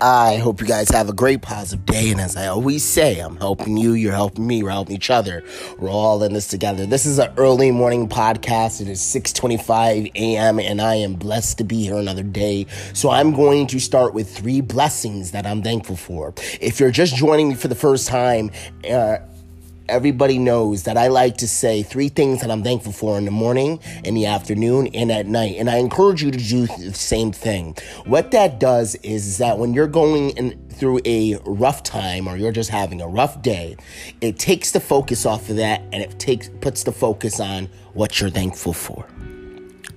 I hope you guys have a great positive day. And as I always say, I'm helping you, you're helping me, we're helping each other. We're all in this together. This is an early morning podcast. It is 6:25 a.m. and I am blessed to be here another day. So I'm going to start with three blessings that I'm thankful for. If you're just joining me for the first time, uh, everybody knows that I like to say three things that I'm thankful for in the morning, in the afternoon, and at night. And I encourage you to do the same thing. What that does is that when you're going in, through a rough time or you're just having a rough day, it takes the focus off of that and it takes puts the focus on what you're thankful for.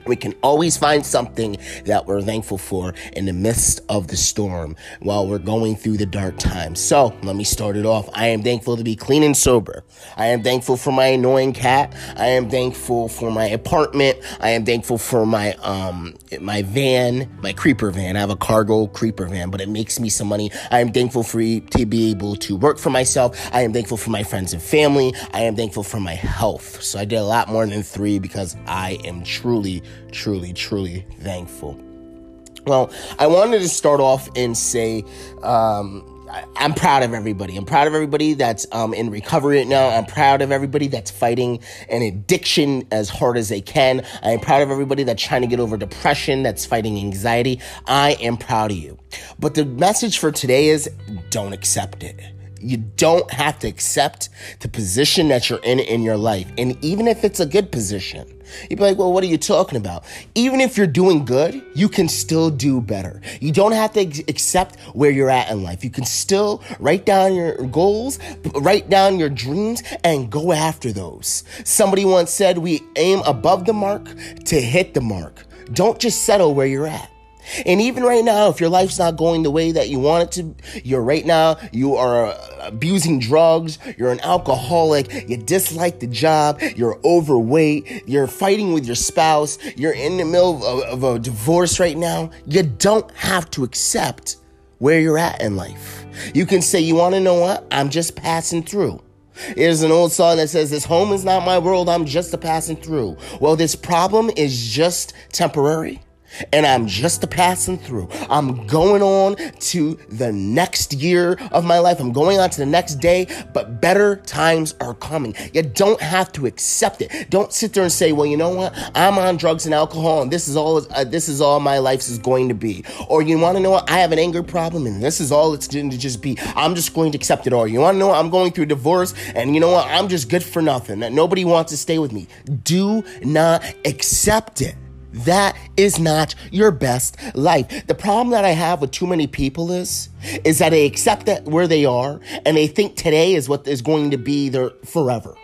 We can always find something that we're thankful for in the midst of the storm while we're going through the dark times. So let me start it off. I am thankful to be clean and sober. I am thankful for my annoying cat. I am thankful for my apartment. I am thankful for my um my van, my creeper van. I have a cargo creeper van, but it makes me some money. I am thankful for to be able to work for myself. I am thankful for my friends and family. I am thankful for my health. So I did a lot more than three because I am truly truly, truly thankful. Well, I wanted to start off and say, um, I'm proud of everybody. I'm proud of everybody that's um, in recovery right now. I'm proud of everybody that's fighting an addiction as hard as they can. I am proud of everybody that's trying to get over depression, that's fighting anxiety. I am proud of you. But the message for today is don't accept it. You don't have to accept the position that you're in in your life. And even if it's a good position, you'd be like, well, what are you talking about? Even if you're doing good, you can still do better. You don't have to ex- accept where you're at in life. You can still write down your goals, write down your dreams, and go after those. Somebody once said, we aim above the mark to hit the mark. Don't just settle where you're at. And even right now, if your life's not going the way that you want it to, you're right now, you are abusing drugs, you're an alcoholic, you dislike the job, you're overweight, you're fighting with your spouse, you're in the middle of, of a divorce right now, you don't have to accept where you're at in life. You can say, you want to know what? I'm just passing through. There's an old song that says, This home is not my world, I'm just a passing through. Well, this problem is just temporary and I'm just passing through. I'm going on to the next year of my life. I'm going on to the next day, but better times are coming. You don't have to accept it. Don't sit there and say, "Well, you know what? I'm on drugs and alcohol, and this is all uh, this is all my life is going to be." Or you want to know what? I have an anger problem, and this is all it's going to just be. I'm just going to accept it. Or you want to know what? I'm going through divorce, and you know what? I'm just good for nothing. That nobody wants to stay with me. Do not accept it. That is not your best life. The problem that I have with too many people is, is that they accept that where they are and they think today is what is going to be their forever.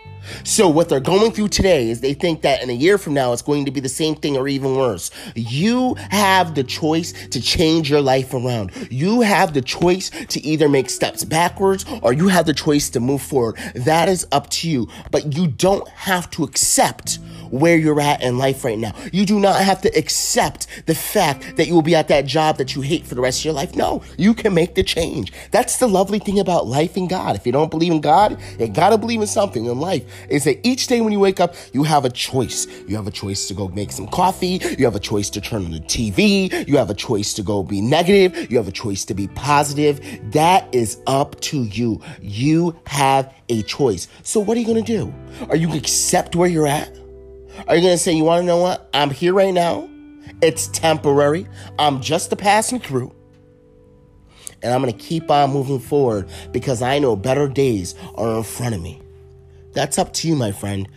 So what they're going through today is they think that in a year from now it's going to be the same thing or even worse. You have the choice to change your life around. You have the choice to either make steps backwards or you have the choice to move forward. That is up to you. But you don't have to accept where you're at in life right now. You do not have to accept the fact that you will be at that job that you hate for the rest of your life. No, you can make the change. That's the lovely thing about life and God. If you don't believe in God, you gotta believe in something in life. Is that each day when you wake up, you have a choice. You have a choice to go make some coffee. You have a choice to turn on the TV. You have a choice to go be negative. You have a choice to be positive. That is up to you. You have a choice. So what are you gonna do? Are you gonna accept where you're at? Are you going to say, you want to know what? I'm here right now. It's temporary. I'm just a passing through. And I'm going to keep on moving forward because I know better days are in front of me. That's up to you, my friend.